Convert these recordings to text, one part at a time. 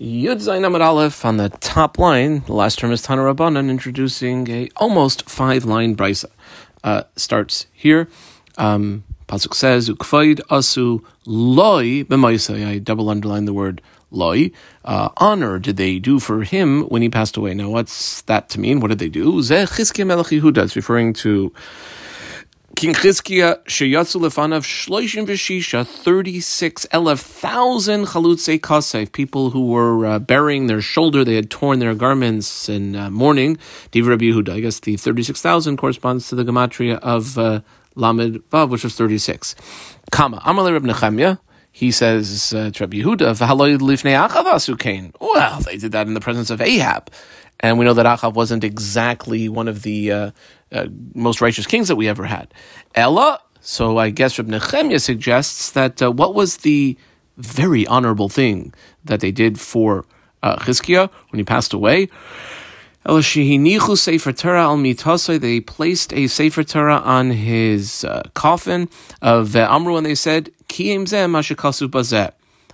Yud Zayin Aleph on the top line. The last term is Tana Rabbanan, introducing a almost five line brisa. Uh, starts here. Um, Pasuk says, "Ukfaid asu loy b'maisai." I double underline the word loy. Uh, honor did they do for him when he passed away? Now, what's that to mean? What did they do? Zeh Chizkiah Melech Yehuda. It's referring to King Chizkiah sheyatzu lefanav shloishim v'shisha thirty-six elef thousand chalutzei kasef people who were uh, burying their shoulder. They had torn their garments in uh, mourning. Div Rabbi Yehuda. I guess the thirty-six thousand corresponds to the gematria of uh, Lamed Vav, which was thirty-six. Kama Amalei Reb Nechemya. He says uh, Rabbi Yehuda. Well, they did that in the presence of Ahab. And we know that Achav wasn't exactly one of the uh, uh, most righteous kings that we ever had. Ella, so I guess Reb Nechemia suggests that uh, what was the very honorable thing that they did for uh, Chizkiah when he passed away? They placed a Sefer Torah on his uh, coffin. Of uh, Amru, and they said,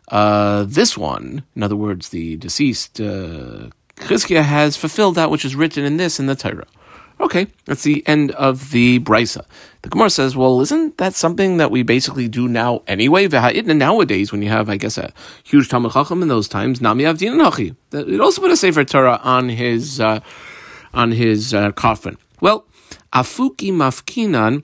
uh, this one, in other words, the deceased uh, Chizkiah has fulfilled that which is written in this in the Torah. Okay, that's the end of the brisa. The Gemara says, well, isn't that something that we basically do now anyway? Nowadays, when you have, I guess, a huge Talmud Chacham in those times, Nami Avdin Hachi. It also put a Sefer Torah on his, uh, on his uh, coffin. Well, Afuki Mafkinan,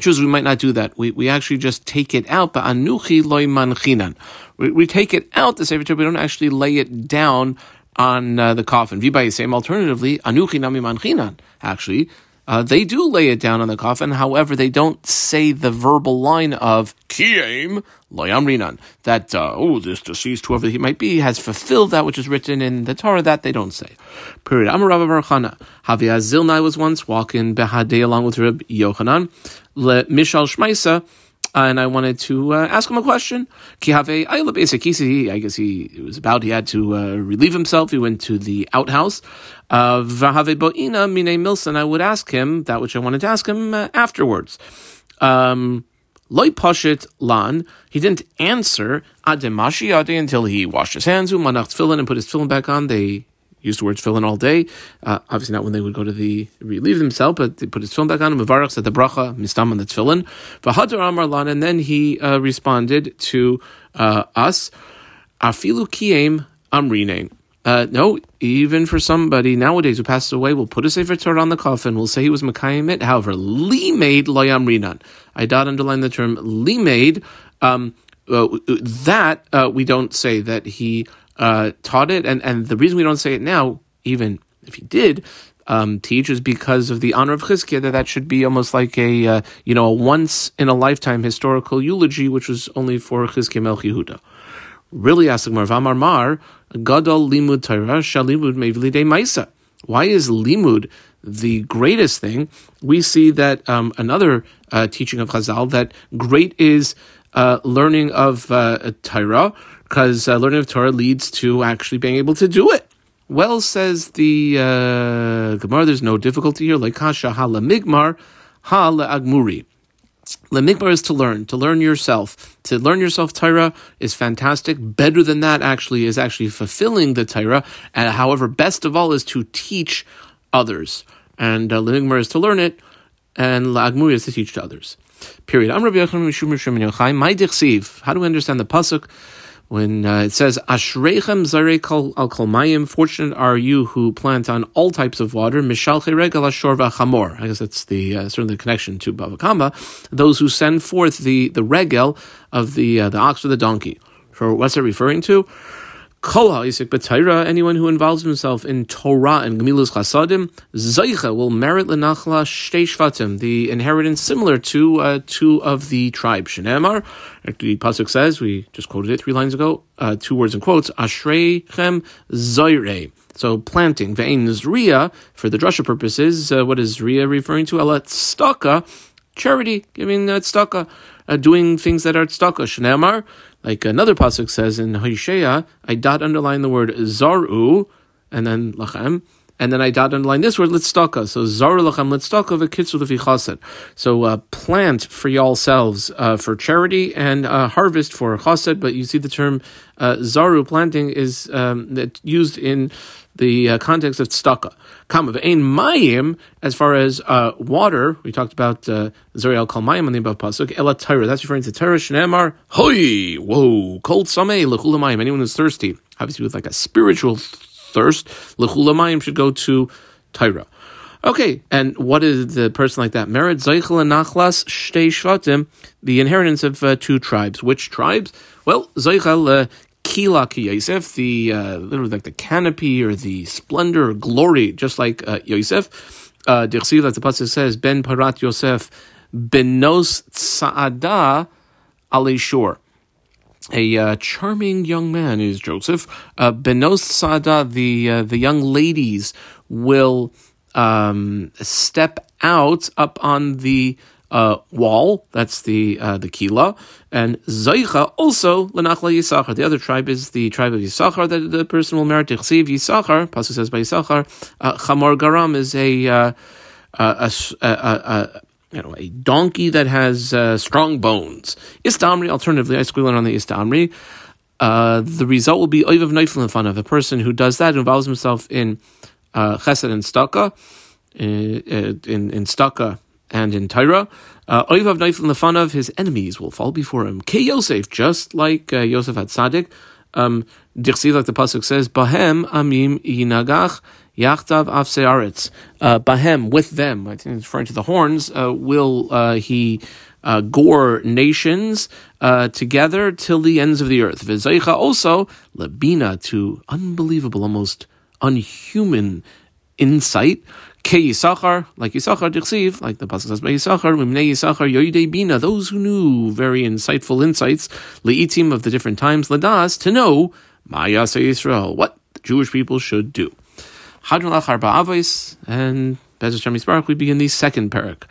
Choose we might not do that. We, we actually just take it out, but anuchi loy manchinan. We, we take it out, the Sefer Torah, we don't actually lay it down on uh, the coffin. Vibai same alternatively, anuchi nami manchinan. Actually, uh, they do lay it down on the coffin. However, they don't say the verbal line of kiyam loyamrinan that uh, oh this deceased whoever he might be has fulfilled that which is written in the Torah. That they don't say. Period. Amar Rabbi Barchana Havia Zilnai was once walking behadei along with Reb Yochanan le Mishal Shmaisa and I wanted to uh, ask him a question. I guess he it was about he had to uh, relieve himself. He went to the outhouse. Uh, boina mine milson. I would ask him that which I wanted to ask him uh, afterwards. Um, Loi pashit lan. He didn't answer ademashi ade until he washed his hands, umanach tefillin, and put his tefillin back on. They used the word tefillin all day. Uh, obviously, not when they would go to the relieve themselves, but they put his tefillin back on. Mavarach said the bracha mistam on the tefillin. V'hadar amar lan, and then he uh, responded to uh, us, afilu kiyem amrine. Uh, no, even for somebody nowadays who passes away, we'll put a Sefer Torah on the coffin. We'll say he was Makayim it. However, li made loyam rinan. I dot underline the term li made. Um, uh, that uh, we don't say that he uh, taught it, and and the reason we don't say it now, even if he did. Um, teach is because of the honor of Chizkiah that that should be almost like a uh, you know a once in a lifetime historical eulogy, which was only for Chizkiah Melch Yehuda. Really, asking Mar Mar Gadol Limud Torah Shalimud Mevlidei Maisa. Why is limud the greatest thing? We see that um, another uh, teaching of Chazal that great is uh, learning of uh, Torah because uh, learning of Torah leads to actually being able to do it. Well, says the uh, Gemara, there's no difficulty here. Like Kasha hala migmar hala agmuri. Lemikmar is to learn, to learn yourself. To learn yourself Torah is fantastic. Better than that, actually, is actually fulfilling the Torah. And however, best of all is to teach others. And uh, Lemikmar is to learn it, and Lagmuri is to teach to others. Period. I'm Rabbi Yochanan Mishum My How do we understand the pasuk? When uh, it says Ashrechem zarek al kolmayim, fortunate are you who plant on all types of water. Mishal regal ashorva chamor. I guess that's the uh, certainly the connection to Bava Kama. Those who send forth the the regel of the uh, the ox or the donkey. So what's it referring to? Kol ha'isik b'Torah, anyone who involves himself in Torah and Gemilus Chasadim, Zaycha will merit lenachla shtei shvatim, the inheritance similar to uh, two of the tribes. Shenemar, the pasuk says, we just quoted it three lines ago, uh, two words in quotes, Ashreichem Zayrei. So planting, ve'in zriya, for the drasha purposes, uh, what is zriya referring to? Alat staka, charity, giving uh, tzedakah, uh, doing things that are tzedakah. Shneamar, like another pasuk says in Hosea, I dot underline the word zaru, and then lachem, and then I dot underline this word litztaka. So zar lachem litztaka v'kitzur chassid. So uh, plant for yourselves uh, for charity and uh, harvest for chassid. But you see the term uh, zaru planting is um, used in the uh, context of tzedakah. Kam of ein mayim, as far as uh, water, we talked about uh, zoriel kal mayim on the above pasuk. Ela Torah, that's referring to Torah. Shneimar, hoi, whoa, cold sameh lechula mayim. Anyone who's thirsty, obviously with like a spiritual thirst, lechula mayim should go to Torah. Okay, and what is the person like that? Merit Zeichel and Nachlas Shtei Shvatim, the inheritance of uh, two tribes. Which tribes? Well, Zeichel uh, Kila ki Yosef, the uh, literally like the canopy or the splendor or glory, just like uh, Yosef. Uh, as the pasuk says, Ben Parat Yosef, Benos Saada Aleshur. A uh, charming young man is Joseph. Uh, Benos Saada, the uh, the young ladies will um, step out up on the uh, wall. That's the uh, the Kila. And Zaycha also Lenachla Yisachar. The other tribe is the tribe of Yisachar that the person will marry. Tichsiv Yisachar. Pasuk says by Yisachar. Uh, Chamor Garam is a, uh, a, a, a you know, a donkey that has uh, strong bones. Istamri, alternatively, I squeal on the Istamri. Uh, the result will be Oivav Neifel in front of a person who does that, involves himself in uh, Chesed and Staka, in, in, in Staka and in Tyra. Uh, Oivav Naif in the of his enemies will fall before him. K Yosef, just like uh, Yosef had Sadik. Um, Dirsi, like the pasuk says, Bahem Amim Yinagach Yachtav Afsearetz. Uh, Bahem, with them, I think it's referring to the horns, uh, will uh, he uh, gore nations uh, together till the ends of the earth. Vizaycha also, Labina, to unbelievable, almost unhuman insight. Ke Yisachar, like Yisachar Dichsiv, like the Pasuk says by Yisachar, Mimnei Yisachar Yoidei Bina, those who knew very insightful insights, Leitim of the different times, Ladas, to know, Ma'yasa Yisrael, what the Jewish people should do. Hadron Lachar and Bezos Shemi we begin the second parak.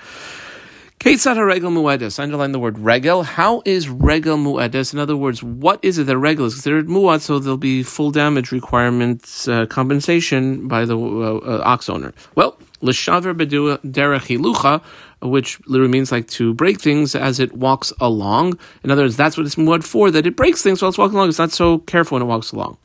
Ketzat regel mu'edes. Underline the word regel. How is regel mu'edes? In other words, what is it that regel is considered mu'ad? So there'll be full damage requirements uh, compensation by the uh, uh, ox owner. Well, l'shaver derech hilucha, which literally means like to break things as it walks along. In other words, that's what it's mu'ad for. That it breaks things while it's walking along. It's not so careful when it walks along.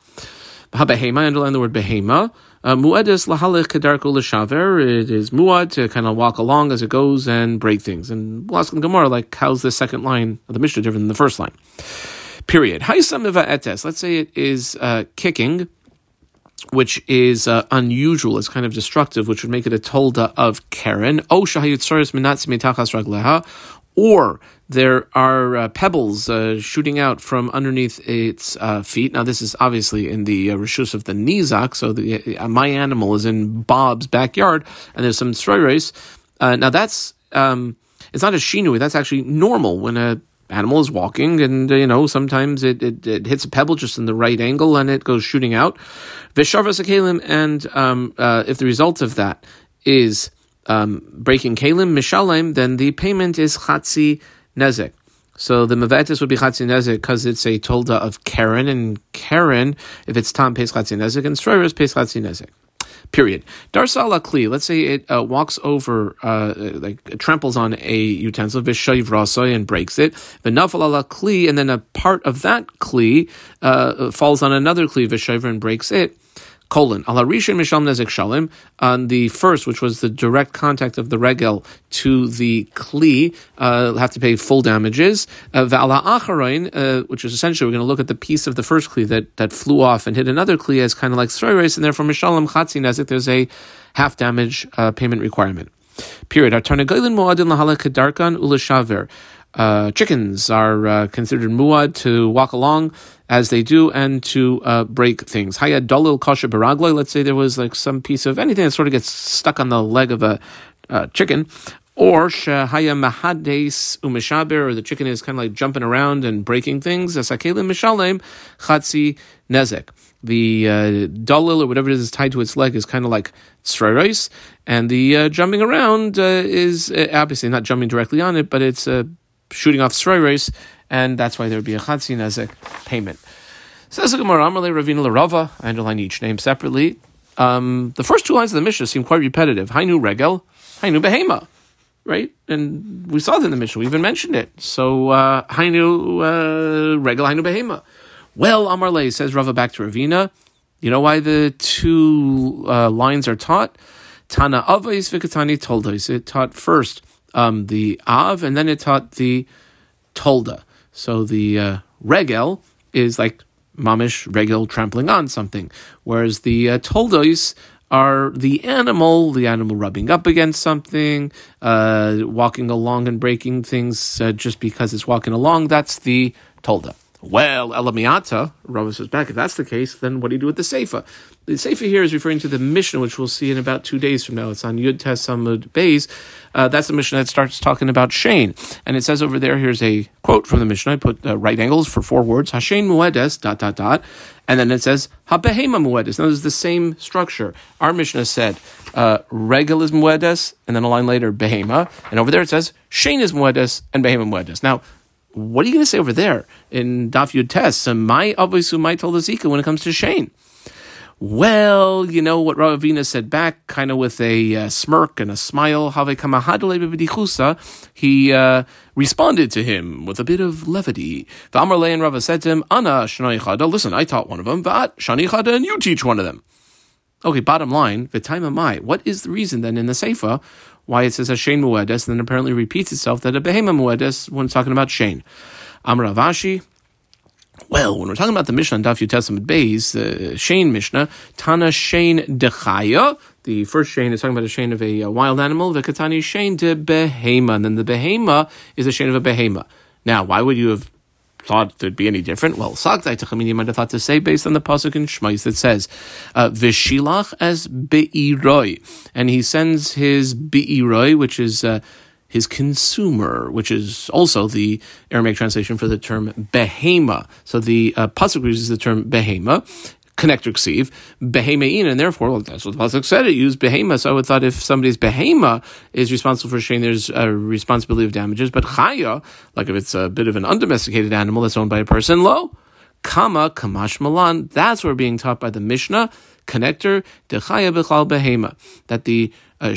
Behema. Underline the word behema. Uh, mu'edis lahalik kedarko l'shaver. It is muad to kind of walk along as it goes and break things. And we'll ask Gemara, like, how's the second line of the Mishnah different than the first line? Period. Haisam etes. Let's say it is uh, kicking, which is uh, unusual, it's kind of destructive, which would make it a tolda of Karen. Oh, ragleha. Or there are uh, pebbles uh, shooting out from underneath its uh, feet. Now, this is obviously in the uh, of the nizak, so the, uh, my animal is in Bob's backyard, and there's some stroyres. Uh, now, that's um, it's not a shinui. That's actually normal when a animal is walking, and uh, you know sometimes it, it, it, hits a pebble just in the right angle, and it goes shooting out. Vishavas and um, if the result of that is um, breaking kalim mishalim, then the payment is chatzi nezek. So the mevetis would be chatzi nezek because it's a tolda of Karen, and Karen, if it's tam pays chatzi nezek, and stroyers pays chatzi nezek. Period. Darsala kli. Let's say it uh, walks over, uh, like tramples on a utensil, vishayiv rasoi, and breaks it. V'nafal kli, and then a part of that kli uh, falls on another kli, vishayiv, and breaks it colon misham nezek shalim on the first, which was the direct contact of the regel to the kli, uh, have to pay full damages. Uh, Va'ala acharoin, uh, which is essentially we're going to look at the piece of the first kli that, that flew off and hit another kli as kind of like stroyres, and therefore mishalim chatzi nezek. There's a half damage uh, payment requirement. Period. Artarnagoylin moadin lahalek kedarkan ulashaver. Uh, chickens are uh, considered muad to walk along as they do and to uh, break things. Haya dalil kasha baragloy. Let's say there was like some piece of anything that sort of gets stuck on the leg of a uh, chicken. Or shahaya mahades umishaber, or the chicken is kind of like jumping around and breaking things. Asakelim mishalem nezek. The uh, dalil or whatever it is tied to its leg is kind of like tzrayros, and the uh, jumping around uh, is uh, obviously not jumping directly on it, but it's uh, shooting off tzrayros and that's why there would be a Chatzi Nezek payment. Says the Gemara, Amalei Ravina Larava, I underline each name separately. Um, the first two lines of the Mishnah seem quite repetitive. Hainu regel, hainu behema, right? And we saw that in the Mishnah. We even mentioned it. So uh, hainu uh, regel, hainu behema. Well, Amar Le says Rava back to Ravina. You know why the two uh, lines are taught? Tana avais v'katani toldos. It taught first um, the av, and then it taught the tolda. So the uh, regel is like mamish regel trampling on something, whereas the uh, toldos are the animal, the animal rubbing up against something, uh, walking along and breaking things uh, just because it's walking along. That's the tolda. Well, Elamiata, Rava says back, if that's the case, then what do you do with the Seifa? The Seifa here is referring to the Mishnah, which we'll see in about two days from now. It's on Yud Tes Samud Beis. Uh, that's the Mishnah that starts talking about Shane. And it says over there, here's a quote from the Mishnah. I put uh, right angles for four words. Hashain Muedes, dot, dot, dot. And then it says, Habehema Muedes. Now, there's the same structure. Our Mishnah said, uh, Regel is Muedes, and then a line later, Behema. And over there it says, Shane is Muedes, and Behema Muedes. Now, what are you going to say over there in Daf Yud Tes? My obviously might the Zika when it comes to Shane. Well, you know what Ravina said back, kind of with a uh, smirk and a smile. He uh, responded to him with a bit of levity. V'amarle and Rava said to him, "Ana shnai Listen, I taught one of them. V'at shani and you teach one of them." Okay, bottom line, v'taima mai. What is the reason then in the Seifa why it says Hashain Muedes, and then apparently repeats itself that a Behema Muedes when talking about Shane. Amar Avashi. Well, when we're talking about the Mishnah on Daf Testament Beis, the uh, Shane Mishnah, Tana Shane Dechaya, the first Shane is talking about a Shane of a, a wild animal, the Katani Shane de Behema, and then the Behema is a Shane of a Behema. Now, why would you have thought there'd be any different. Well, Sagzai Techamini might have thought to say based on the pasuk in Shmais that says uh, Vishilach as Be'iroi, and he sends his Be'iroi, which is uh, his consumer, which is also the Aramaic translation for the term behema. So the uh, pasuk uses the term behema, connector ksiv, behemein, and therefore, well, that's what the pasuk said. It used behema. So I would thought if somebody's behema is responsible for shame, there's a responsibility of damages. But chaya, like if it's a bit of an undomesticated animal that's owned by a person, lo, kama kamash malan. That's what we're being taught by the Mishnah connector de chaya bechal behema. That the uh,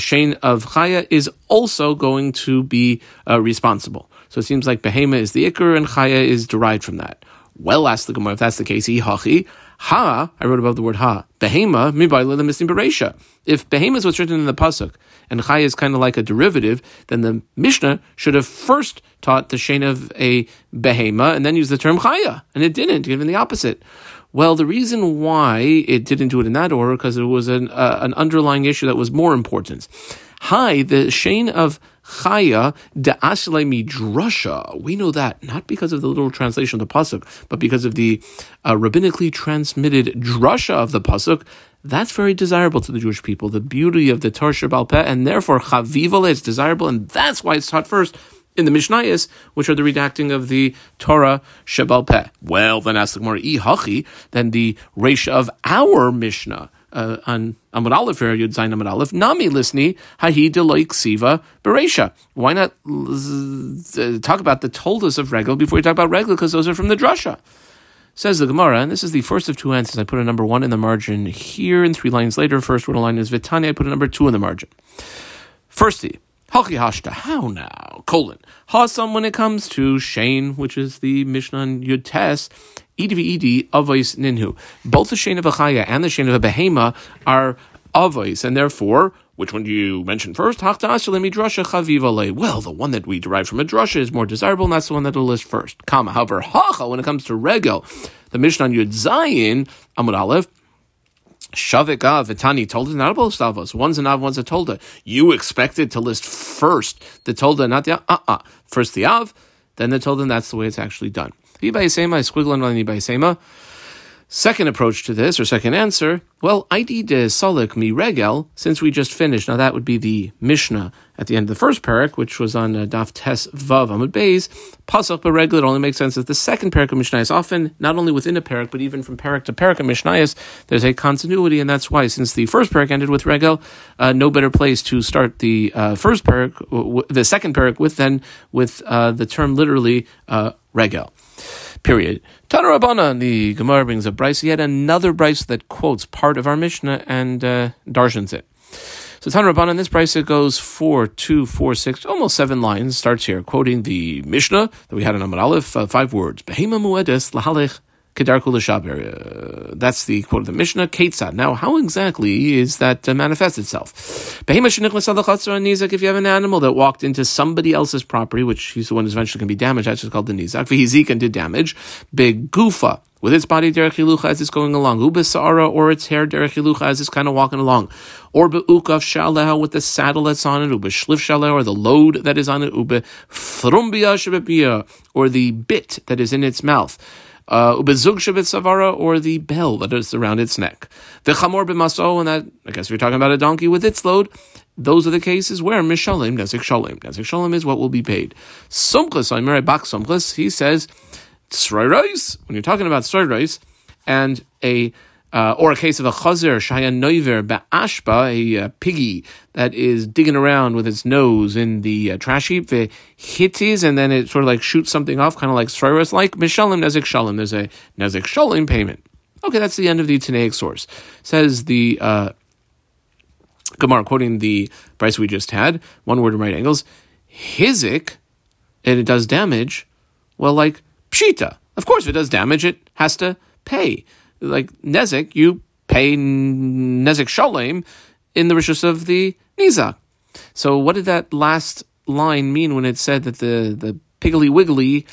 of chaya is also going to be uh, responsible. So it seems like behema is the ikr and chaya is derived from that. Well, ask the Gemara if that's the case. Hachi Ha, I wrote above the word ha. Behema, mibayla the missing beresha. If behema is what's written in the pasuk, and chaya is kind of like a derivative, then the Mishnah should have first taught the shane of a behema and then used the term chaya, and it didn't, given the opposite. Well, the reason why it didn't do it in that order because it was an, uh, an underlying issue that was more important. Hi, the shane of Chaya de Asle Midrasha. We know that not because of the literal translation of the pasuk, but because of the uh, rabbinically transmitted drasha of the pasuk. That's very desirable to the Jewish people. The beauty of the Torah Shabbal Peh, and therefore Chavivale is desirable, and that's why it's taught first in the Mishnayos, which are the redacting of the Torah Shabbal Peh. Well, then ask the Gemara, then the Resha of our Mishnah uh, on Amud Aleph Yud Zayin Amud Aleph, Nami Lisni, Hahi Deloik Siva Beresha. Why not talk about the toldas of Regel before you talk about Regel, because those are from the Drasha. Says the Gemara, and this is the first of two answers. I put a number one in the margin here, and three lines later, first one line is Vitani, I put a number two in the margin. Firstly, Halchi Hashta, how now? Colon. Hasam when it comes to Shane, which is the Mishnah on Yud Tes, Edvi Avos Ninhu. Both the Shane of a and the Shane of a Behema are Avos, and therefore, which one do you mention first? Well, the one that we derive from a drasha is more desirable, and that's the one that will list first. Kama. However, Hacha, when it comes to Regel, the Mishnah on Yud Zayin, Amud Aleph, Shavik Av Vitani told it, not about Stavos. One's an Av, one's a Tolda. You expected to list first the Tolda, not the Uh uh-uh. uh. First the Av, then the Tolda, and that's the way it's actually done. On. Second approach to this, or second answer, well, ID de Solik mi regel, since we just finished, now that would be the Mishnah at the end of the first parak, which was on uh, Daf Tes Vav Amud Beis, Pasach regel, it only makes sense that the second parak of Mishnah is often, not only within a parak, but even from parak to parak of Mishnah, there's a continuity, and that's why, since the first parak ended with regel, uh, no better place to start the uh, first parak, w- the second parak with than with uh, the term literally uh, regel. Period. Tana Rabbana, the Gemara brings a brisa. Had another brisa that quotes part of our Mishnah and uh, darshans it. So Tan Rabban in this price it goes four, two, four, six, almost seven lines. Starts here quoting the Mishnah that we had in Amar Aleph, uh, five words. Behema muedes lahalech uh, that's the quote of the Mishnah. Ketzad. Now, how exactly is that uh, manifest itself? If you have an animal that walked into somebody else's property, which he's the one who's eventually going to be damaged, that's just called the nizak. Vihizik and did damage. Big gufa with its body derech as it's going along, ubesara or its hair derech as it's kind of walking along, or beukaf shaleha with the saddle that's on it, ube shlif shaleha or the load that is on it, ube thrumbia or the bit that is in its mouth Uh, ubezug savara, or the bell that is around its neck. The chamor b'maso, and that, I guess we're talking about a donkey with its load. Those are the cases where mishalim nezik shalim. Nezik shalim is what will be paid. Sumchus, Omer Bak Sumchus, he says, tzroiros, when you're talking about rice and a uh, or a case of a chazer shaya noiver ba'ashba, a uh, piggy that is digging around with its nose in the uh, trash heap, the hitties, and then it sort of like shoots something off, kind of like sroiris, like mishalim nezik shalim. There's a nezik shalim payment. Okay, that's the end of the Tanaic source. Says the uh, Gemara, quoting the price we just had, one word in right angles, hizik, and it does damage. Well, like pshita. Of course, if it does damage, it has to pay like Nezek, you pay Nezek Shalem in the rishus of the Nizak. So what did that last line mean when it said that the, the Piggly Wiggly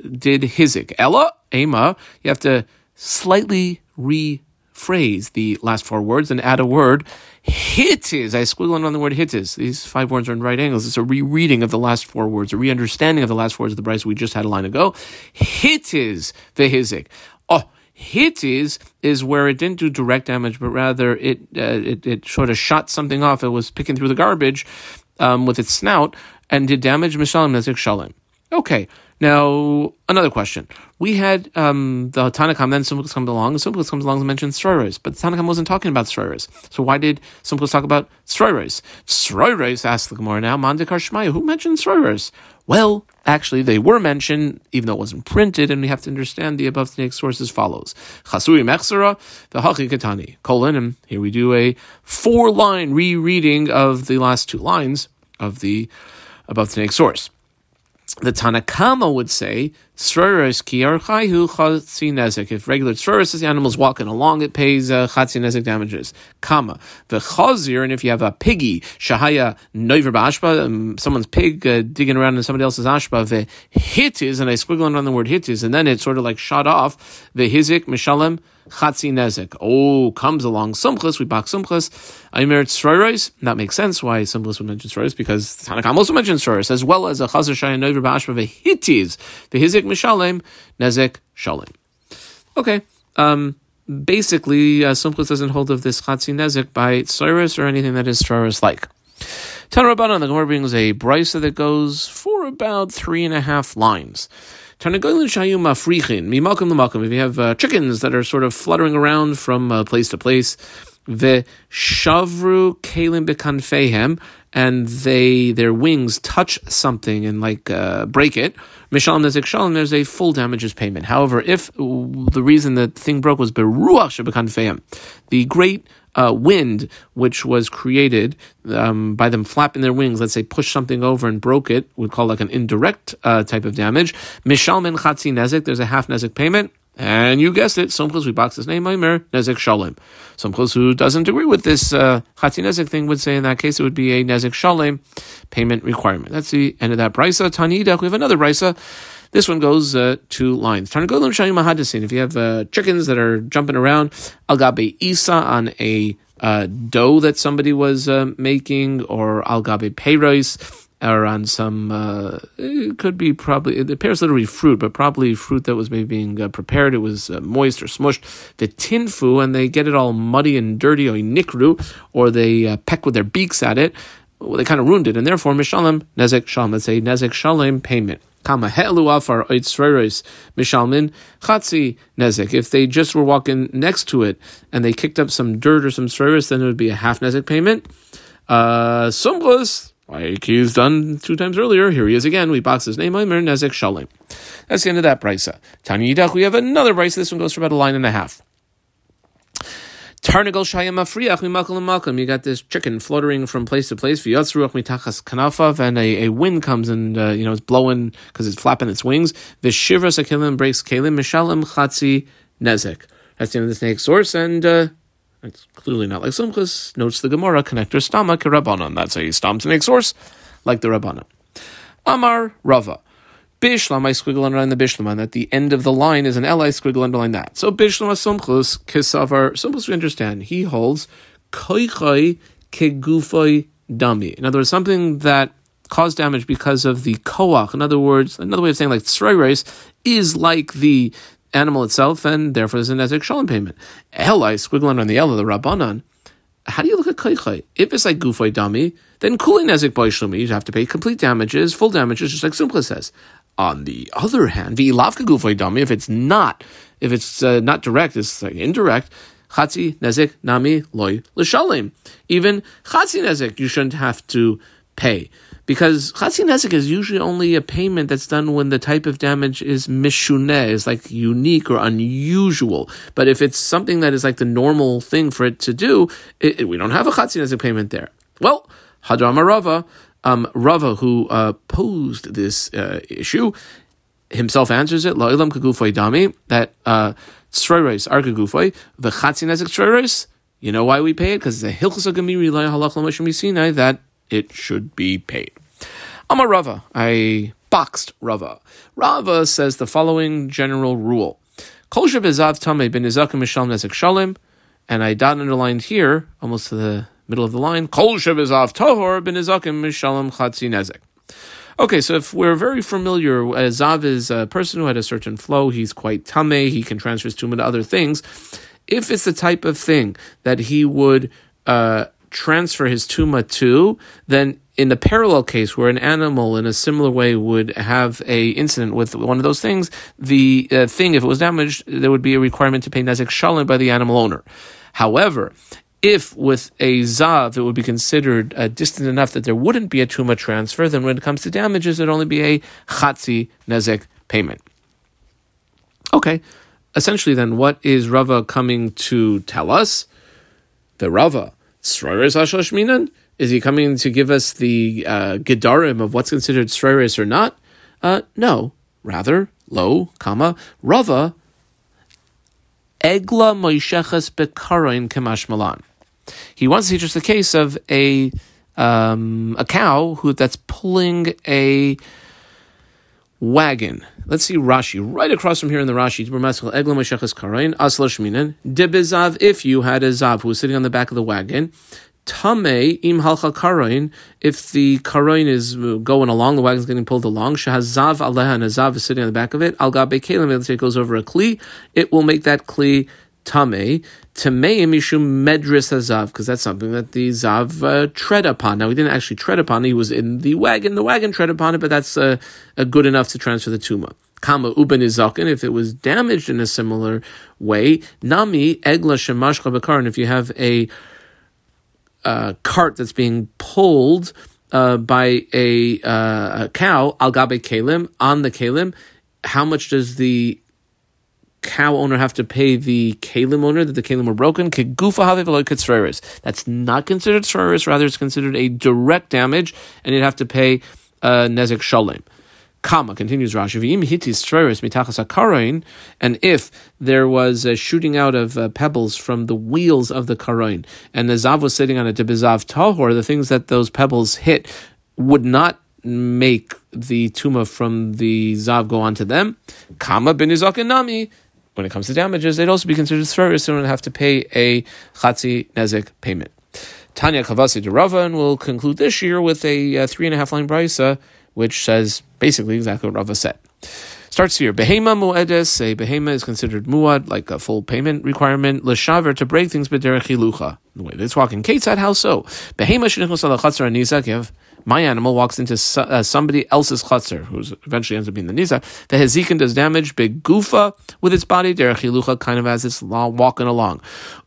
did Hizik? Ella, Ema, you have to slightly rephrase the last four words and add a word. Hittis, I squiggle on the word hittis. These five words are in right angles. It's a rereading of the last four words, a re-understanding of the last four words of the brisa we just had a line ago. Hittis, the Hizik. Oh, hit is where it didn't do direct damage, but rather it uh, it, it sort of shot something off. It was picking through the garbage um, with its snout and did damage. Mishalim Nezik Shalim. Okay, now another question. We had um, the Tanakam, then Simchus comes along, and Simchus comes along and mentions Sroiros, but the Tanakam wasn't talking about Sroiros. So why did Simchus talk about Sroiros? Sroiros, asks the Gemara now, Mandikar Shmaya, who mentioned Sroiros? Well, actually, they were mentioned, even though it wasn't printed, and we have to understand the above the source as follows. Chasuri Mechsera, the Katani, colon, and here we do a four line rereading of the last two lines of the above the source the Tanakama would say, Sroris ki archaihu. If regular Sroris is the animal's walking along, it pays uh, damages. Kama. The chazir, and if you have a piggy, shahaya noiver ba'ashba, um, someone's pig uh, digging around in somebody else's ashba, the and I squiggle on the word hit is, and then it sort of like shot off, the hizik, mishalem, Chatzi. Oh, comes along Sumchus, we bak Sumchus. Aimer Tzroiros. That makes sense why Sumchus would mention Tzroiros, because Tanakam also mentions Tzroiros, as well as a Chazer Shayan Nover Ba'ashva Vehitiz, Vehizik Mishalem, Nezek Shalem. Okay. Um, basically, uh, Sumchus doesn't hold of this Chatzi Nezek by Tzroiros or anything that is Tzroiros like. Tanarabanan, the Gemara brings a brisa that goes for about three and a half lines. Tanagolun shayu mafrichin. Me malchum lemalchum. If you have uh, chickens that are sort of fluttering around from uh, place to place, the shavru kalim bekanfehem, and they their wings touch something and like uh, break it. Mishalim nezik shalom, there's a full damages payment. However, if the reason the thing broke was beruach shebekanfehem, the great uh, wind, which was created um, by them flapping their wings, let's say push something over and broke it, we'd call like an indirect uh, type of damage. Mishalmin chatzi nezik, there's a half nezik payment. And you guessed it, Somchos, we box his name, Aimer, Nezek Shalem. Somchos, who doesn't agree with this uh, Chatzi Nezek thing, would say in that case it would be a Nezek Shalem payment requirement. That's the end of that brisa. Tanida, we have another brisa. This one goes uh, two lines. Tarnagolim Shayim Mahadasin. If you have uh, chickens that are jumping around, Algabe Isa on a uh, dough that somebody was uh, making, or Algabe Peiros, or on some, uh, it could be probably, the pear is literally fruit, but probably fruit that was maybe being uh, prepared. It was uh, moist or smushed. The tinfu, and they get it all muddy and dirty, or nikru, or they uh, peck with their beaks at it. Well, they kind of ruined it, and therefore, mishalem, nezek shalom, let's say nezek shalom payment. Kama he'elu afar oitzreres mishalmin chatzi nezek. If they just were walking next to it and they kicked up some dirt or some sreres, then it would be a half nezek payment. Uh, Why he's done two times earlier. Here he is again. We box his name. Omer Nezek Shalim. That's the end of that brisa. Tanya Yidach. We have another brisa. This one goes for about a line and a half. Malkam. You got this chicken fluttering from place to place. And a, a wind comes and uh, you know it's blowing because it's flapping its wings. V'shivras akilim breaks kalim mishalim chatzi nezek. That's the end of the next source, and uh, it's clearly not like Sumchus. Notes the Gemara connector stomach rabbanon. That's a stam to next source, like the rabbanon. Amar Rava. Bishlam, I squiggle underline the Bishlam, and at the end of the line is an L, I squiggle underline that. So Bishlam Sumchus, Kisavar, Sumchus we understand, he holds Koichai Kegufoi Dami. In other words, something that caused damage because of the koach. In other words, another way of saying like race is like the animal itself, and therefore there's a nezek shalom payment. Elai, squiggle on the of the Rabbanan. How do you look at koichai? If it's like gufay dami, then kuli nezik boishlumi, you have to pay complete damages, full damages, just like Simcha says. On the other hand, the v'ilavka gufay dami, if it's not, if it's uh, not direct, it's like indirect, chatzi nezek nami loy l'shalim. Even chatzi nezek, you shouldn't have to pay because chatzin nezek is usually only a payment that's done when the type of damage is mishuneh, is like unique or unusual. But if it's something that is like the normal thing for it to do, it, it, we don't have a chatzin nezek payment there. Well, Hadrama Rava, um, Rava, who uh, posed this uh, issue, himself answers it. La'ilam kagufay dami that uh, tzroiros are kagufay the chatzin nezek tzroiros. You know why we pay it? Because the agamiri halach l'mashim that it should be paid. I'm a Rava, I boxed Rava. Rava says the following general rule. Kol shebezav tamei ben mishal nezek and I dot underlined here, almost to the middle of the line, Kol shebezav tahor ben nizakim mishalim chatzi nezek. Okay, so if we're very familiar, uh, Zav is a person who had a certain flow, he's quite tame, he can transfer his tumah to other things. If it's the type of thing that he would uh, transfer his tuma to, then in the parallel case where an animal in a similar way would have a incident with one of those things, the uh, thing, if it was damaged, there would be a requirement to pay nezek shalom by the animal owner. However, if with a zav it would be considered uh, distant enough that there wouldn't be a tuma transfer, then when it comes to damages, it'd only be a chatzi nezek payment. Okay, essentially, then what is Rava coming to tell us? The Rava is he coming to give us the uh, gedarim of what's considered sreris or not? Uh, no, rather, lo, comma, rava, egla moishechas bekaroin kamash malan. He wants to teach us the case of a um, a cow who that's pulling a wagon. Let's see Rashi right across from here in the Rashi. If you had a zav who was sitting on the back of the wagon, Tame im halcha karoin, if the karoin is uh, going along, the wagon's getting pulled along, shahazav aleha and a zav is sitting on the back of it, al gabe kelim, let's say it goes over a kli, it will make that kli tame, tamei mishum medris hazav, because that's something that the zav uh, tread upon. Now, he didn't actually tread upon it, he was in the wagon, the wagon tread upon it, but that's uh, good enough to transfer the tuma. Kama uben izakin, if it was damaged in a similar way, nami egla shemashcha bakar, and if you have a uh, cart that's being pulled uh, by a, uh, a cow, al gabe kalim, on the kalim, how much does the cow owner have to pay the kalim owner that the kalim were broken? That's not considered tzreris, rather it's considered a direct damage, and you'd have to pay uh, nezek shalem. Kama continues Rashi. And if there was a shooting out of uh, pebbles from the wheels of the karoin, and the zav was sitting on a debizav tahor, the things that those pebbles hit would not make the tuma from the zav go onto them. Kama bin nami. When it comes to damages, they'd also be considered tzreris and would have to pay a chatzi nezik payment. Tanya Kavasi de Rava, and we'll conclude this year with a, a uh, three and a half line brisa which says basically exactly what Rava said. Starts here. Behema mu'edes, a behema is considered muad, like a full payment requirement. L'shaver, to break things b'derech hilucha. The way that's walking. Kate said, how so? Behema shenichos ala chatzar anizak, you have my animal walks into uh, somebody else's chutzner, who eventually ends up being the nisa, the hezikin does damage, big gufa with its body, derech hilucha kind of as it's walking along.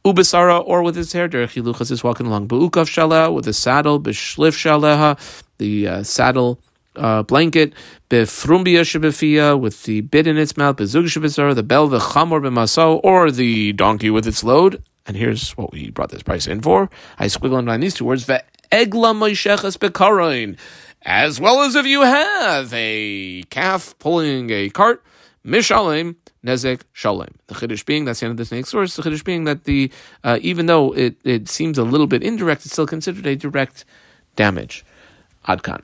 Ubasara, or with its hair, derech hilucha is walking along. Bu'ukav shaleh, with the saddle, b'shlif shaleha, the uh, saddle uh, blanket, befrumbia with the bit in its mouth, bezug the bell, the chamor b'maso, or the donkey with its load. And here's what we brought this price in for. I squiggle in these two words, ve'egla moisheches bekaroin. As well as if you have a calf pulling a cart, mishalim, nezek shalem. The chiddush being that's the end of this next source. The chiddush being that the uh, even though it, it seems a little bit indirect, it's still considered a direct damage. Adkan.